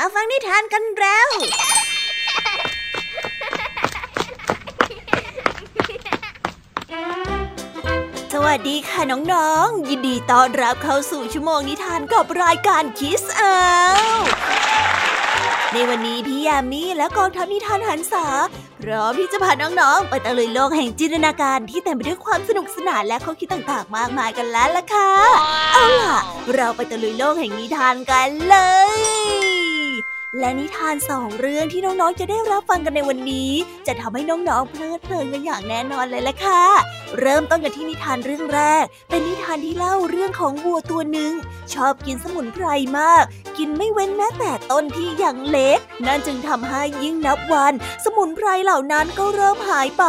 มาฟังนิทานกันแล้ว สวัสดีค่ะน้องๆ ยินดีต้อนรับเข้าสู่ชั่วโมงนิทานกับรายการคิสเอาในวันนี้พี่ยามีและกองทัพนิทานหันษาพร้อมที่จะพาน้องๆ ไปตะลุยโลกแห่งจินตนาการที่เต็มไปด้วยความสนุกสนานและข้อคิดต่างๆ มากมายกันแล้วล่ะค่ะ เอาล่ะ เราไปตะลุยโลกแห่งนิทานกันเลย และนิทานสองเรื่องที่น้องๆจะได้รับฟังกันในวันนี้ จะทำให้น้องๆเพลิดเพลินกันอย่างแน่นอนเลยละค่ะ เริ่มต้นกันที่นิทานเรื่องแรก เป็นนิทานที่เล่าเรื่องของวัวตัวหนึ่ง ชอบกินสมุนไพรมาก กินไม่เว้นแม้แต่ต้นที่ยังเล็ก นั่นจึงทำให้ยิ่งนับวัน สมุนไพรเหล่านั้นก็เริ่มหายไป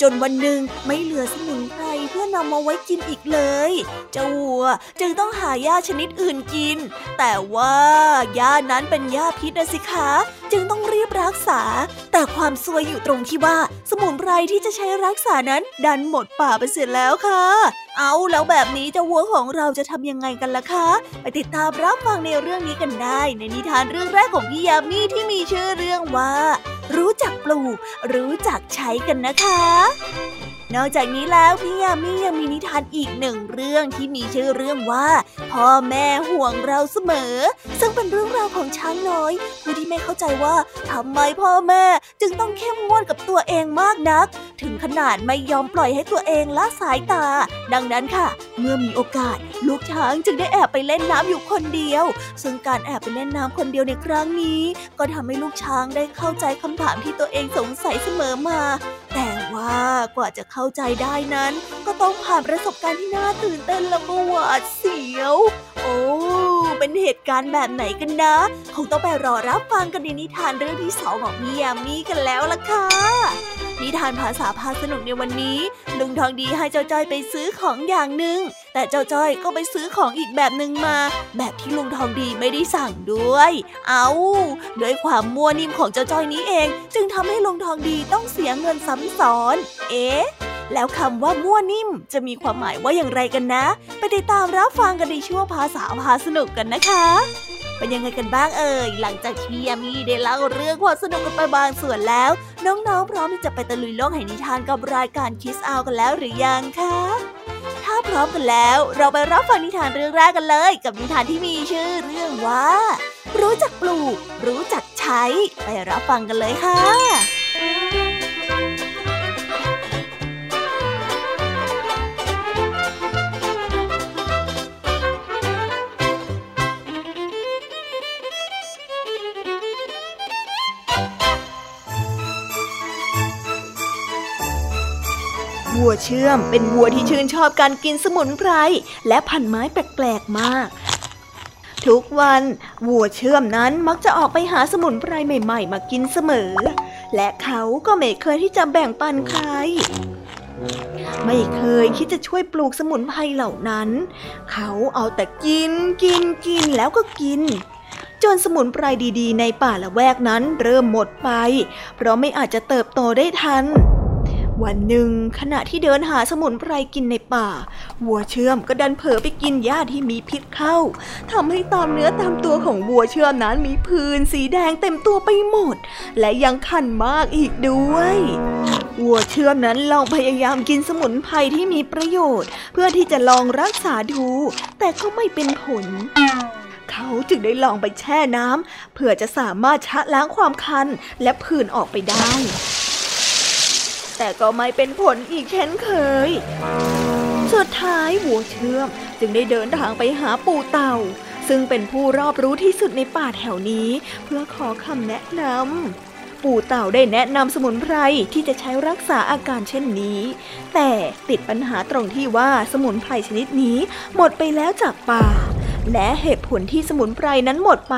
จนวันหนึ่งไม่เหลือสมุนไพรเพื่อนำมาไว้กินอีกเลย เจ้าวัวจึงต้องหาหญ้าชนิดอื่นกิน แต่ว่าหญ้านั้นเป็นหญ้าพิษนะสิคะ จึงต้องรีบรักษา แต่ความซวยอยู่ตรงที่ว่า สมุนไพรที่จะใช้รักษานั้น ดันหมดป่าไปเสียแล้วค่ะ เอาแล้วแบบนี้เจ้าวัวของเราจะทำยังไงกันล่ะคะ ไปติดตามรับฟังในเรื่องนี้กันได้ ในนิทานเรื่องแรกของพี่ยามีที่มีชื่อเรื่องว่า รู้จักปลูก รู้จักใช้กันนะคะ นอกจากนี้แล้วพี่ยามียังมีนิทานอีกหนึ่งเรื่องที่มีชื่อเรื่องว่า พ่อแม่ห่วงเราเสมอ ซึ่งเป็นเรื่องราวของช้างน้อยผู้ที่ไม่เข้าใจว่าทำไมพ่อแม่จึงต้องเข้มงวดกับตัวเองมากนัก ถึงขนาดไม่ยอมปล่อยให้ตัวเองละสายตา ดังนั้นค่ะ เมื่อมีโอกาส ลูกช้างจึงได้แอบไปเล่นน้ำอยู่คนเดียว ซึ่งการแอบไปเล่นน้ำคนเดียวในครั้งนี้ ก็ทำให้ลูกช้างได้เข้าใจคำถามที่ตัวเองสงสัยเสมอมา แต่ ว่ากว่าจะเข้าใจได้นั้น ก็ต้องผ่านประสบการณ์ที่น่าตื่นเต้นแล้วก็หวาดเสียว โอ้เป็นเหตุการณ์แบบไหนกันนะ คงต้องไปรอรับฟังกันในนิทานเรื่องที่สองของพี่ยามีกันแล้วล่ะค่ะ นิทานภาษาพาสนุกในวันนี้ ลุงทองดีให้เจ้าจ้อยไปซื้อของอย่างหนึ่งแต่เจ้าจ้อยก็ไปซื้อของอีกแบบหนึ่งมา แบบที่ลุงทองดีไม่ได้สั่งด้วย เอาด้วยความมัวนิ่มของเจ้าจ้อยนี้เอง จึงทำให้ลุงทองดีต้องเสียเงินซ้ำซ้อน เอ๊ะ แล้วคำว่ามั่วนิ่มจะมีความหมายว่าอย่างไรกันนะ ไปติดตามรับฟังกันในช่วงภาษาพาสนุกกันนะคะ เป็นยังไงกันบ้างเอ่ย หลังจากที่ยามีได้เล่าเรื่องความสนุกกันไปบางส่วนแล้ว น้องๆ พร้อมที่จะไปตะลุยโลกแห่งนิทานกับรายการคิสอากันแล้วหรือยังคะถ้าพร้อมกันแล้ว เราไปรับฟังนิทานเรื่องแรกกันเลย กับนิทานที่มีชื่อเรื่องว่า รู้จักปลูก รู้จักใช้ ไปรับฟังกันเลยค่ะ วัวเชื่อมเป็นวัวที่ชื่นชอบการกินสมุนไพรและพันไม้แปลกๆมาก ทุกวันวัวเชื่อมนั้นมักจะออกไปหาสมุนไพรใหม่ ๆ มากินเสมอ และเขาก็ไม่เคยที่จะแบ่งปันใคร ไม่เคยคิดจะช่วยปลูกสมุนไพรเหล่านั้น เขาเอาแต่กินกินกินแล้วก็กินจนสมุนไพรดีๆ ในป่าละแวกนั้นเริ่มหมดไป เพราะไม่อาจจะเติบโตได้ทัน วันหนึ่งขณะที่เดินหาสมุนไพรกินในป่า วัวเชื่อมก็ดันเผลอไปกินหญ้าที่มีพิษเข้าทำให้ตามเนื้อตามตัวของวัวเชื่อมนั้นมีผื่นสีแดงเต็มตัวไปหมด และยังคันมากอีกด้วยวัวเชื่อมนั้นลองพยายามกินสมุนไพรที่มีประโยชน์ เพื่อที่จะลองรักษาดู แต่ก็ไม่เป็นผล เขาจึงได้ลองไปแช่น้ำเพื่อจะสามารถชะล้างความคันและผื่นออกไปได้ แต่ก็ไม่เป็นผลอีกเช่นเคย สุดท้ายวัวเชื่อมจึงได้เดินทางไปหาปู่เต่า ซึ่งเป็นผู้รอบรู้ที่สุดในป่าแถวนี้ เพื่อขอคำแนะนำปู่เต่าได้แนะนำสมุนไพรที่จะใช้รักษาอาการเช่นนี้ แต่ติดปัญหาตรงที่ว่าสมุนไพรชนิดนี้หมดไปแล้วจากป่าและเหตุผลที่สมุนไพรนั้นหมดไป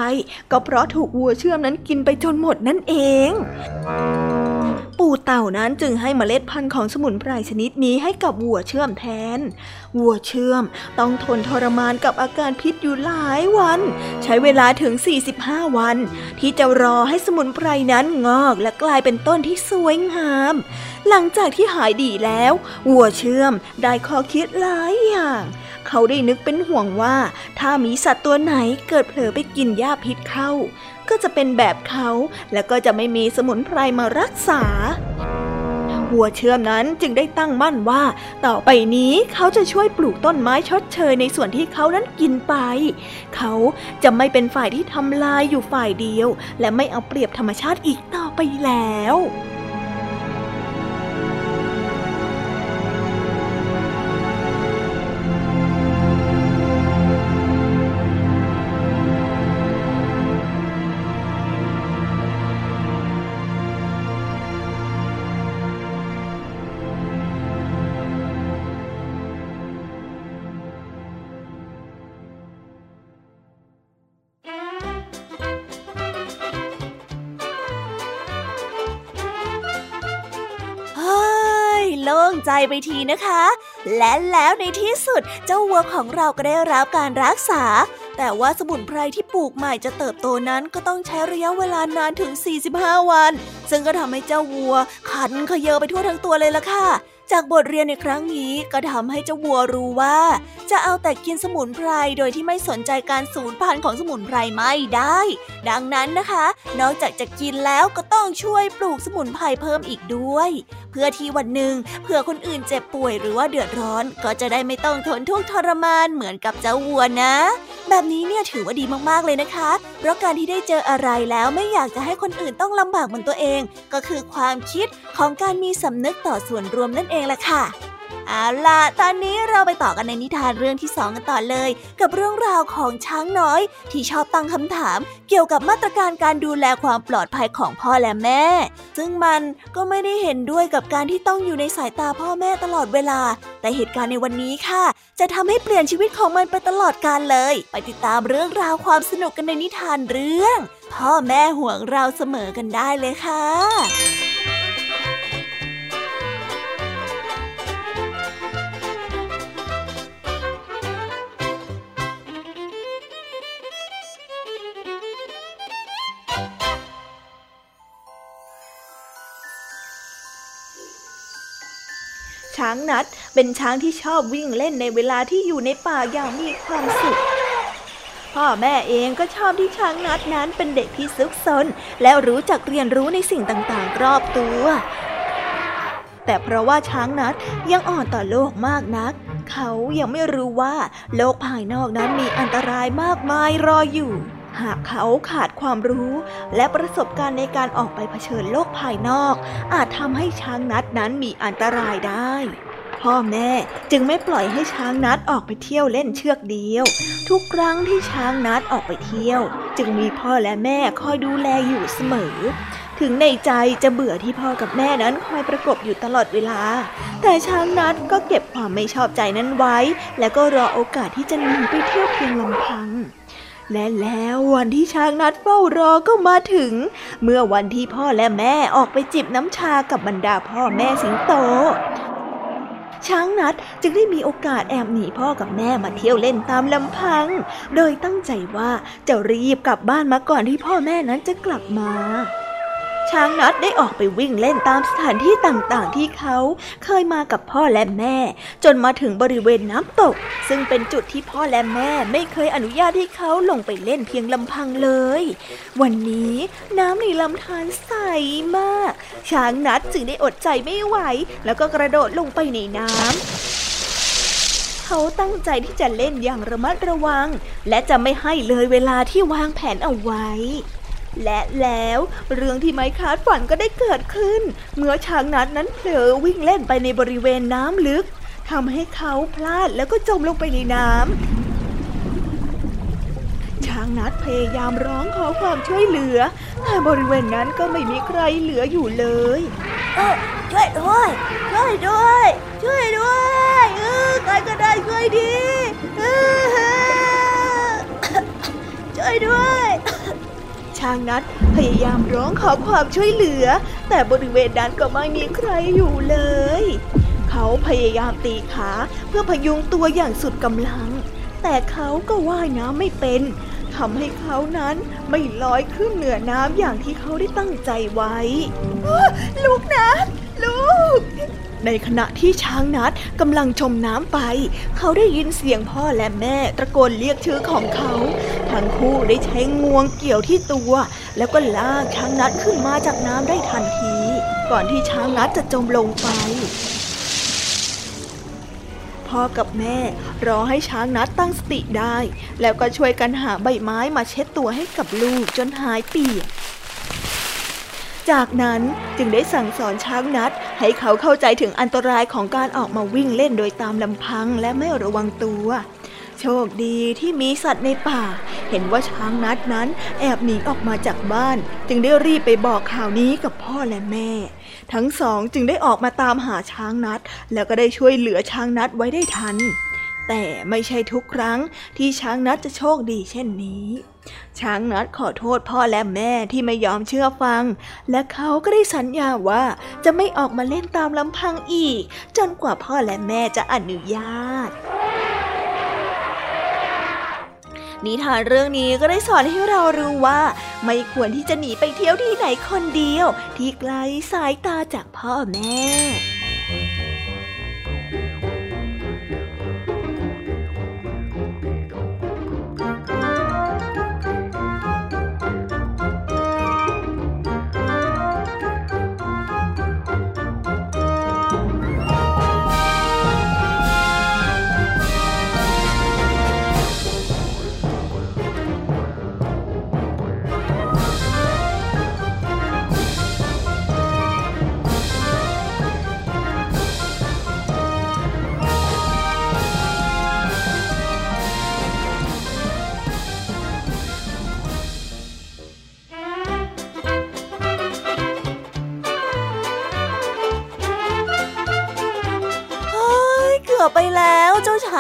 ก็เพราะถูกวัวเชื่อมนั้นกินไปจนหมดนั่นเอง ปู่เต่านั้นจึงให้เมล็ดพันธุ์ของสมุนไพรชนิดนี้ให้กับวัวเชื่อมแทน วัวเชื่อมต้องทนทรมานกับอาการพิษอยู่หลายวัน ใช้เวลาถึง 45 วัน ที่จะรอให้สมุนไพรนั้นงอกและกลายเป็นต้นที่สวยงาม หลังจากที่หายดีแล้ว วัวเชื่อมได้ข้อคิดหลายอย่าง เขาได้นึกเป็นห่วงว่า ถ้ามีสัตว์ตัวไหนเกิดเผลอไปกินหญ้าพิษเข้า ก็จะเป็นแบบเขาและก็จะไม่มีสมุนไพรมารักษา วัวเชื่อมนั้นจึงได้ตั้งมั่นว่า ต่อไปนี้เขาจะช่วยปลูกต้นไม้ชดเชยในส่วนที่เขานั้นกินไป เขาจะไม่เป็นฝ่ายที่ทำลายอยู่ฝ่ายเดียว และไม่เอาเปรียบธรรมชาติอีกต่อไปแล้ว ใจไปทีนะคะ และแล้วในที่สุดเจ้าวัวของเราก็ได้รับการรักษา แต่ว่าสมุนไพรที่ปลูกใหม่จะเติบโตนั้นก็ต้องใช้ระยะเวลานานถึง 45 วัน ซึ่งก็ทำให้เจ้าวัวขันขยเยอไปทั่วทั้งตัวเลยล่ะค่ะ จากบทเรียนในครั้งนี้ก็ทำให้เจ้าวัวรู้ว่า จะเอาแต่กินสมุนไพรโดยที่ไม่สนใจการสูญพันธุ์ของสมุนไพรไม่ได้ ดังนั้นนะคะ นอกจากจะกินแล้วก็ต้องช่วยปลูกสมุนไพรเพิ่มอีกด้วย เพื่อที่วันหนึ่งเผื่อคนอื่นเจ็บป่วยหรือว่าเดือดร้อน ก็จะได้ไม่ต้องทนทุกข์ทรมานเหมือนกับเจ้าวัวนะ แบบนี้เนี่ยถือว่าดีมากๆเลยนะคะ เพราะการที่ได้เจออะไรแล้วไม่อยากจะให้คนอื่นต้องลำบากเหมือนตัวเอง ก็คือความคิดของการมีสำนึกต่อส่วนรวมนั่นเองแหละค่ะ เอาล่ะ ตอนนี้เราไปต่อกันในนิทานเรื่องที่สองกันต่อเลย กับเรื่องราวของช้างน้อย ที่ชอบตั้งคำถาม เกี่ยวกับมาตรการการดูแลความปลอดภัยของพ่อและแม่ ซึ่งมันก็ไม่ได้เห็นด้วยกับการที่ต้องอยู่ในสายตาพ่อแม่ตลอดเวลา แต่เหตุการณ์ในวันนี้ค่ะ จะทำให้เปลี่ยนชีวิตของมันไปตลอดกาลเลย ไปติดตามเรื่องราวความสนุกกันในนิทานเรื่อง พ่อแม่ห่วงเราเสมอกันได้เลยค่ะ ช้างนัด เป็นช้างที่ชอบวิ่งเล่นในเวลาที่อยู่ในป่าอย่างมีความสุข พ่อแม่เองก็ชอบที่ช้างนัดนั้นเป็นเด็กที่ซุกซนแล้วรู้จักเรียนรู้ในสิ่งต่างๆ รอบตัว แต่เพราะว่าช้างนัดยังอ่อนต่อโลกมากนัก เขายังไม่รู้ว่า โลกภายนอกนั้นมีอันตรายมากมายรออยู่ หากเขาขาดความรู้และประสบการณ์ในการออกไปเผชิญโลกภายนอก อาจทำให้ช้างนัดนั้นมีอันตรายได้พ่อแม่จึงไม่ปล่อยให้ช้างนัดออกไปเที่ยวเล่นเชือกเดียว ทุกครั้งที่ช้างนัดออกไปเที่ยว จึงมีพ่อและแม่คอยดูแลอยู่เสมอ ถึงในใจจะเบื่อที่พ่อกับแม่นั้นคอยประกบอยู่ตลอดเวลา แต่ช้างนัดก็เก็บความไม่ชอบใจนั้นไว้ และก็รอโอกาสที่จะหนีไปเที่ยวเพียงลำพัง และแล้ววันที่ช้างนัดเฝ้ารอก็มาถึง เมื่อวันที่พ่อและแม่ออกไปจิบน้ำชากับบรรดาพ่อแม่สิงโต ช้างนัดจึงได้มีโอกาสแอบหนีพ่อกับแม่มาเที่ยวเล่นตามลำพัง โดยตั้งใจว่าจะรีบกลับบ้านมาก่อนที่พ่อแม่นั้นจะกลับมา ช้างนัดได้ออกไปวิ่งเล่นตามสถานที่ต่างๆ ที่เขาเคยมากับพ่อและแม่ จนมาถึงบริเวณน้ำตก ซึ่งเป็นจุดที่พ่อและแม่ไม่เคยอนุญาตให้เขาลงไปเล่นเพียงลำพังเลย วันนี้น้ำในลำธารใสมาก ช้างนัดจึงได้อดใจไม่ไหว แล้วก็กระโดดลงไปในน้ำเขาตั้งใจที่จะเล่นอย่างระมัดระวัง และจะไม่ให้เลยเวลาที่วางแผนเอาไว้ และแล้วเรื่องที่ไม่คาดฝันก็ได้เกิดขึ้น เมื่อช้างนัดนั้นเผลอวิ่งเล่นไปในบริเวณน้ำลึกทำให้เขาพลาดแล้วก็จมลงไปในน้ำ ช้างนัดพยายามร้องขอความช่วยเหลือ แต่บริเวณนั้นก็ไม่มีใครเหลืออยู่เลย เออช่วยด้วย ช่วยด้วย ช่วยด้วยเออใครก็ได้ช่วยดีช่วยด้วย ช้างนัดพยายามร้องขอความช่วยเหลือ แต่บริเวณนั้นก็ไม่มีใครอยู่เลย เขาพยายามตีขาเพื่อพยุงตัวอย่างสุดกำลัง แต่เขาก็ว่ายน้ำไม่เป็นทำให้เขานั้นไม่ลอยขึ้นเหนือน้ำอย่างที่เขาได้ตั้งใจไว้ ลูกนะ ลูก ในขณะที่ช้างนัดกำลังชมน้ำไป เขาได้ยินเสียงพ่อและแม่ตะโกนเรียกชื่อของเขา ทั้งคู่ได้ใช้งวงเกี่ยวที่ตัว แล้วก็ลากช้างนัดขึ้นมาจากน้ำได้ทันที ก่อนที่ช้างนัดจะจมลงไปพ่อกับแม่ รอให้ช้างนัดตั้งสติได้ แล้วก็ช่วยกันหาใบไม้มาเช็ดตัวให้กับลูกจนหายเปียก จากนั้นจึงได้สั่งสอนช้างนัด ให้เขาเข้าใจถึงอันตรายของการออกมาวิ่งเล่นโดยตามลำพังและไม่ระวังตัว โชคดีที่มีสัตว์ในป่า เห็นว่าช้างนัดนั้นแอบหนีออกมาจากบ้าน จึงได้รีบไปบอกข่าวนี้กับพ่อและแม่ ทั้งสองจึงได้ออกมาตามหาช้างนัด แล้วก็ได้ช่วยเหลือช้างนัดไว้ได้ทัน แต่ไม่ใช่ทุกครั้งที่ช้างนัดจะโชคดีเช่นนี้ ช้างนัดขอโทษพ่อและแม่ที่ไม่ยอมเชื่อฟัง และเขาก็ได้สัญญาว่าจะไม่ออกมาเล่นตามลำพังอีก จนกว่าพ่อและแม่จะอนุญาตนิทานเรื่องนี้ก็ได้สอนให้เรารู้ว่า ไม่ควรที่จะหนีไปเที่ยวที่ไหนคนเดียว ที่ไกลสายตาจากพ่อแม่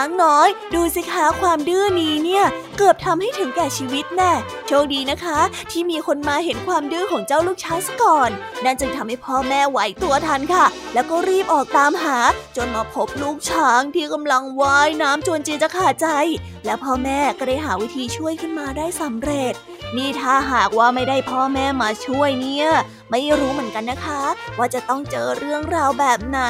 างน้อย ดูสิคะความดื้อนี้เนี่ยเกือบทำให้ถึงแก่ชีวิตแน่โชคดีนะคะ ที่มีคนมาเห็นความดื้อของเจ้าลูกช้างซะก่อน นั่นจึงทำให้พ่อแม่ไหวตัวทันค่ะ แล้วก็รีบออกตามหา จนมาพบลูกช้างที่กำลังว่ายน้ำจนจีจะขาดใจ และพ่อแม่ก็ได้หาวิธีช่วยขึ้นมาได้สำเร็จ นี่ถ้าหากว่าไม่ได้พ่อแม่มาช่วยเนี่ย ไม่รู้เหมือนกันนะคะ ว่าจะต้องเจอเรื่องราวแบบไหน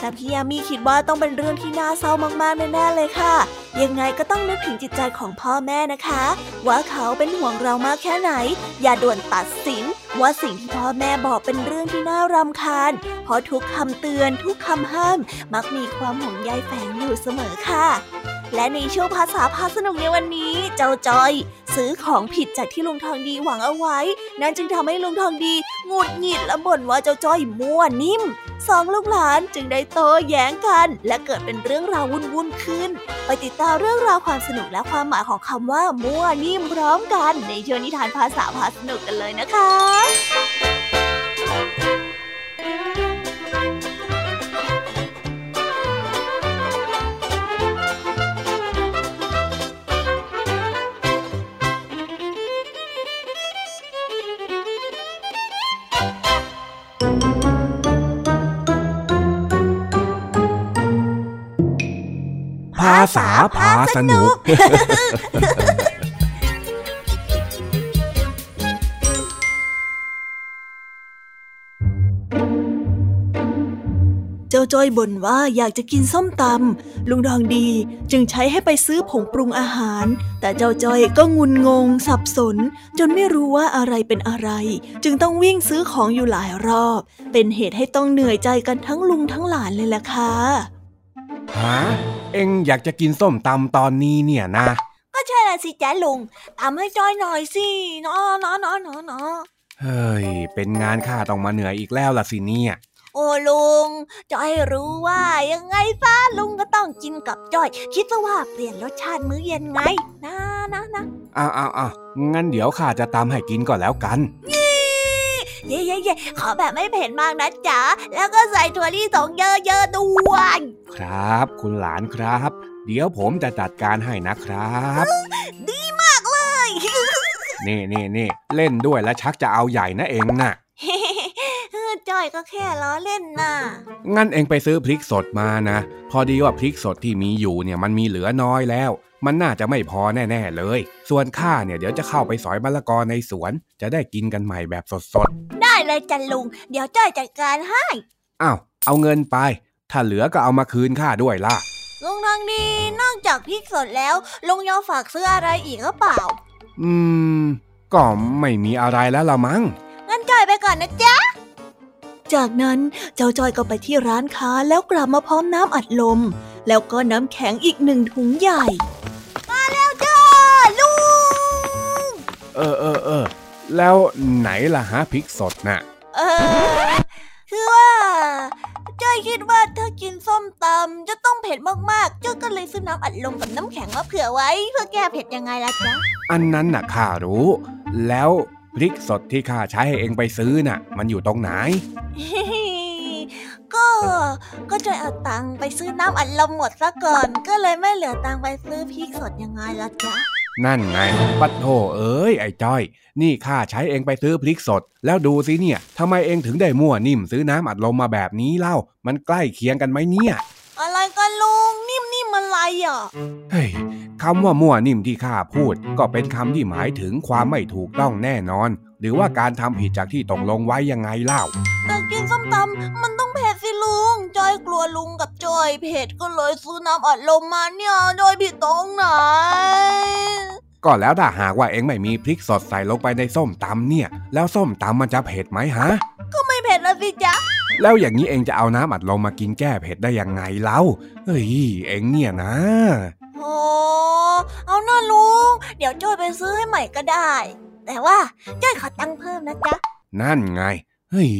แต่พี่ยามีคิดว่าต้องเป็นเรื่องที่น่าเศร้ามากๆแน่ๆเลยค่ะ ยังไงก็ต้องนึกถึงจิตใจของพ่อแม่นะคะ ว่าเขาเป็นห่วงเรามากแค่ไหน อย่าด่วนตัดสิน ว่าสิ่งที่พ่อแม่บอกเป็นเรื่องที่น่ารำคาญ เพราะทุกคำเตือนทุกคำห้าม มักมีความห่วงใยแฝงอยู่เสมอค่ะ และในช่วงภาษาพาสนุกในวันนี้ เจ้าจอย ซื้อของผิดจากที่ลุงทองดีหวังเอาไว้ นั่นจึงทำให้ลุงทองดีหงุดหงิดและบ่นว่าเจ้าจอยมั่วนิ่มสองลูกหลานจึงได้โต้แย้งกัน และเกิดเป็นเรื่องราววุ่นๆขึ้น ไปติดตามเรื่องราวความสนุกและความหมายของคำว่ามั่วนิ่มพร้อมกัน ในช่วงนิทานภาษาพาสนุกกันเลยนะคะาษาพาสนุก เจ้าจ้อยบ่นว่าอยากจะกินส้มตำลุงดองดีจึงใช้ให้ไปซื้อผงปรุงอาหาร แต่เจ้าจ้อยก็งุนงง สับสน จนไม่รู้ว่าอะไรเป็นอะไร จึงต้องวิ่งซื้อของอยู่หลายรอบ เป็นเหตุให้ต้องเหนื่อยใจกันทั้งลุงทั้งหลานเลยล่ะค่ะ ฮะเอ็งอยากจะกินส้มตำตอนนี้เนี่ยนะ ก็ใช่ละสิจ๊ะลุงตำให้จ้อยหน่อยสิเนาะเนาะเนาะเนาะเนาะเฮ้ย เป็นงานข้าต้องมาเหนื่อยอีกแล้วล่ะสิเนี่ย โอ้ลุงจ้อยรู้ว่ายังไงฟ้าลุงก็ต้องกินกับจ้อย คิดว่าเปลี่ยนรสชาติมื้อเย็นไง นะนะนะอ้าวอ้าวอ้าวงั้นเดี๋ยวข้าจะตำให้กินก่อนแล้วกัน เย่เย่เย่ขอแบบไม่เผ็ดมากนะจ๊ะ แล้วก็ใส่ถั่วลิสงเยอะๆด้วย ครับ คุณหลานครับ เดี๋ยวผมจะจัดการให้นะครับ ดีมากเลย นี่นี่นี่เล่นด้วยแล้วชักจะเอาใหญ่นะเองน่ะจ้อยก็แค่ล้อเล่นน่ะ งั้นเองไปซื้อพริกสดมานะ พอดีว่าพริกสดที่มีอยู่เนี่ยมันมีเหลือน้อยแล้ว มันน่าจะไม่พอแน่ ๆ เลย ส่วนข้าเนี่ยเดี๋ยวจะเข้าไปสอยมะละกอในสวน จะได้กินกันใหม่แบบสดๆได้ เลยจันลุง เดี๋ยวจ้อยจัดการให้อ้าวเอาเงินไป ถ้าเหลือก็เอามาคืนข้าด้วยล่ะลุงทางดีนอกจากพริกสดแล้วลุงยอฝากซื้ออะไรอีกหรือเปล่า อืม ก็ไม่มีอะไรแล้วละมั้งงั้นจอยไปก่อนนะจ๊ะจากนั้นเจ้าจอยก็ไปที่ร้านค้าแล้วกลับมาพร้อมน้ำอัดลม แล้วก็น้ำแข็งอีกหนึ่งถุงใหญ่ มาแล้วจ้าลุง เออเออเออ แล้วไหนล่ะฮะพริกสดน่ะ เออคือว่าจ้อยคิดว่าถ้ากินส้มตำจะต้องเผ็ดมากๆจ้อยก็เลยซื้อน้ำอัดลมกับน้ำแข็งมาเผื่อไว้ เพื่อแก้เผ็ดยังไงล่ะจ๊ะ อันนั้นน่ะข้ารู้ แล้วพริกสดที่ข้าใช้ให้เองไปซื้อน่ะ มันอยู่ตรงไหน ก็ก็จะเอาตังไปซื้อน้ำอัดลมหมดซะก่อน ก็เลยไม่เหลือตังไปซื้อพริกสดยังไงล่ะจ๊ะ นั่นไง ปัดโถเอ้ยไอ้จ้อย นี่ข้าใช้เองไปซื้อพริกสด แล้วดูสิเนี่ยทำไมเองถึงได้มั่วนิ่มซื้อน้ำอัดลมมาแบบนี้เล่า มันใกล้เคียงกันไหมเนี่ย อะไรกันลุงนิ่มนิ่มอะไรอะเฮ้ยคำว่ามั่วนิ่มที่ข้าพูด ก็เป็นคำที่หมายถึงความไม่ถูกต้องแน่นอน หรือว่าการทำผิดจากที่ตกลงไว้ยังไงเล่าแต่กินส้มตำมันต้องเผ็ดสิลุงจอยกลัวลุงกับจอยเผ็ดก็เลยซื้อน้ำอัดลมมาเนี่ยจอยผิดตรงไหน ก็แล้วถ้าหากว่าเอ็งไม่มีพริกสดใส่ลงไปในส้มตำเนี่ย แล้วส้มตำมันจะเผ็ดไหมฮะ ก็ไม่เผ็ดแล้วสิจ๊ะ แล้วอย่างนี้เองจะเอาน้ำอัดลมมากินแก้เผ็ดได้ยังไงเล่า เฮ้ย เอ็งเนี่ยนะโอ้เอาหน้าลุง เดี๋ยวจ้อยไปซื้อให้ใหม่ก็ได้ แต่ว่าจ้อยขอตังค์เพิ่มนะจ๊ะ นั่นไง เฮ้ย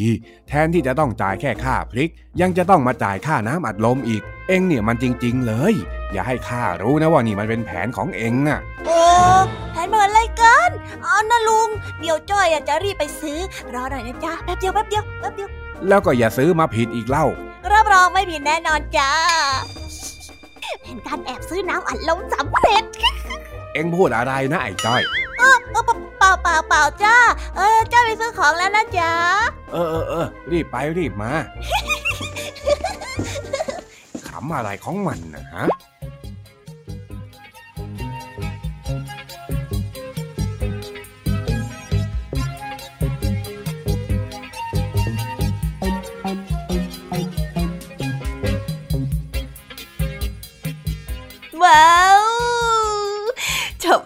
แทนที่จะต้องจ่ายแค่ค่าพริก ยังจะต้องมาจ่ายค่าน้ำอัดลมอีก เอ็งเนี่ยมันจริง ๆ เลย อย่าให้ข้ารู้นะว่านี่มันเป็นแผนของเอ็งอะโอ้แผนเหมือนอะไรกันเอานะลุง เดี๋ยวจ้อยจะรีบไปซื้อ รอหน่อยนะจ๊ะแป๊บเดียวแป๊บเดียวแป๊บเดียว แล้วก็อย่าซื้อมาผิดอีกเล่า รับรองไม่ผิดแน่นอนจ้าเป็นการแอบซื้อน้ำอัดลมสำเร็จ เอ็งพูดอะไรนะไอ้จ้อย เออเปล่าเปล่าเปล่าจ้า เออจ้าไปซื้อของแล้วนะจ๊ะ เออเออเออรีบไปรีบมาขำอะไรของมันนะฮะ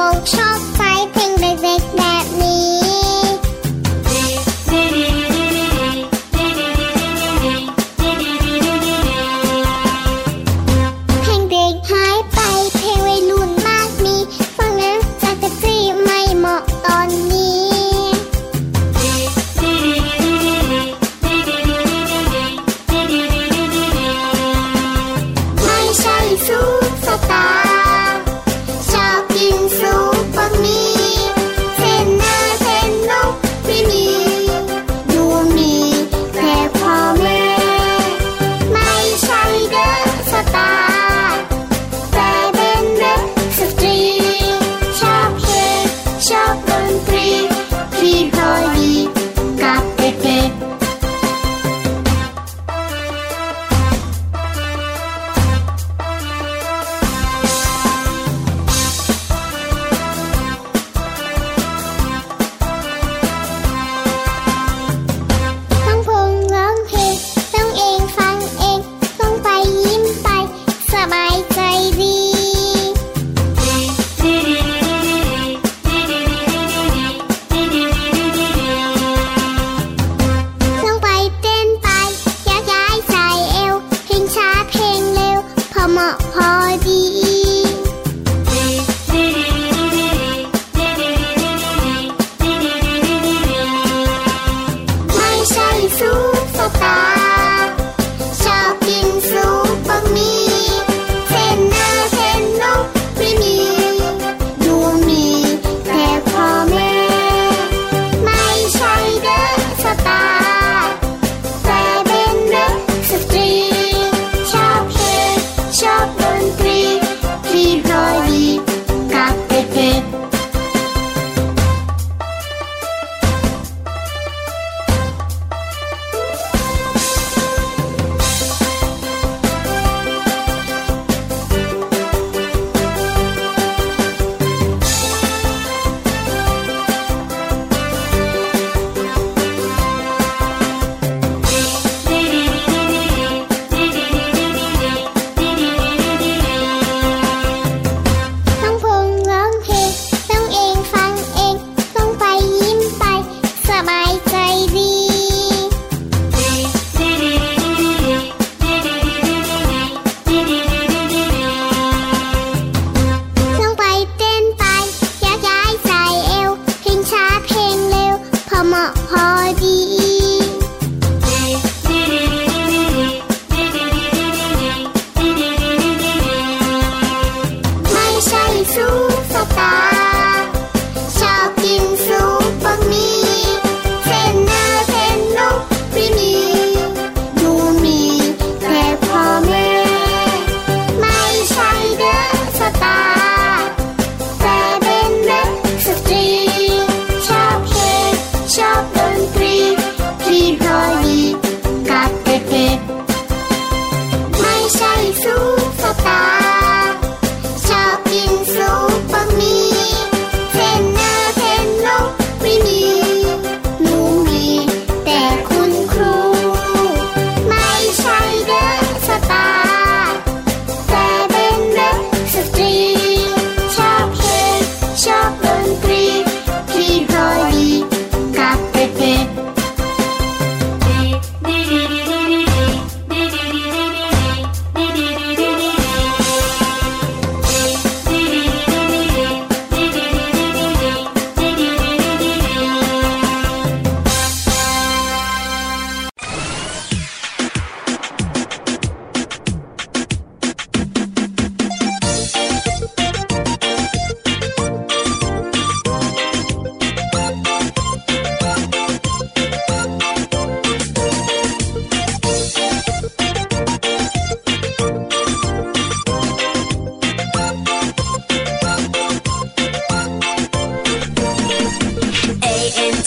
广场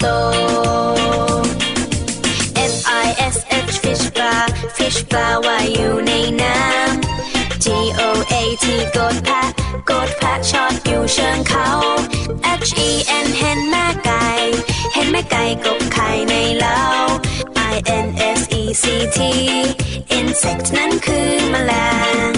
โต F I S H fish bar fish bar ว่ายอยู่ในน้ำ G O A T กดแพะกดแพะชอดอยู่เชิงเขา H E N เห็นแม่ไก่ เห็นแม่ไก่กบไข่ในเล้า I N S E C T insect นั้นคือแมลง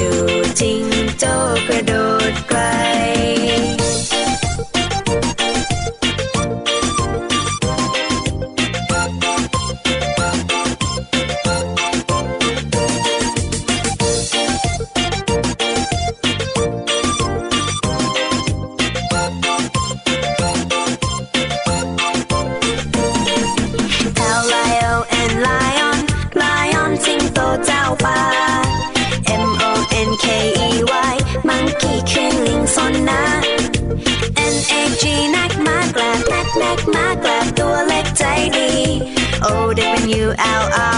ดูจริงโจกระโดดไกล out. Uh.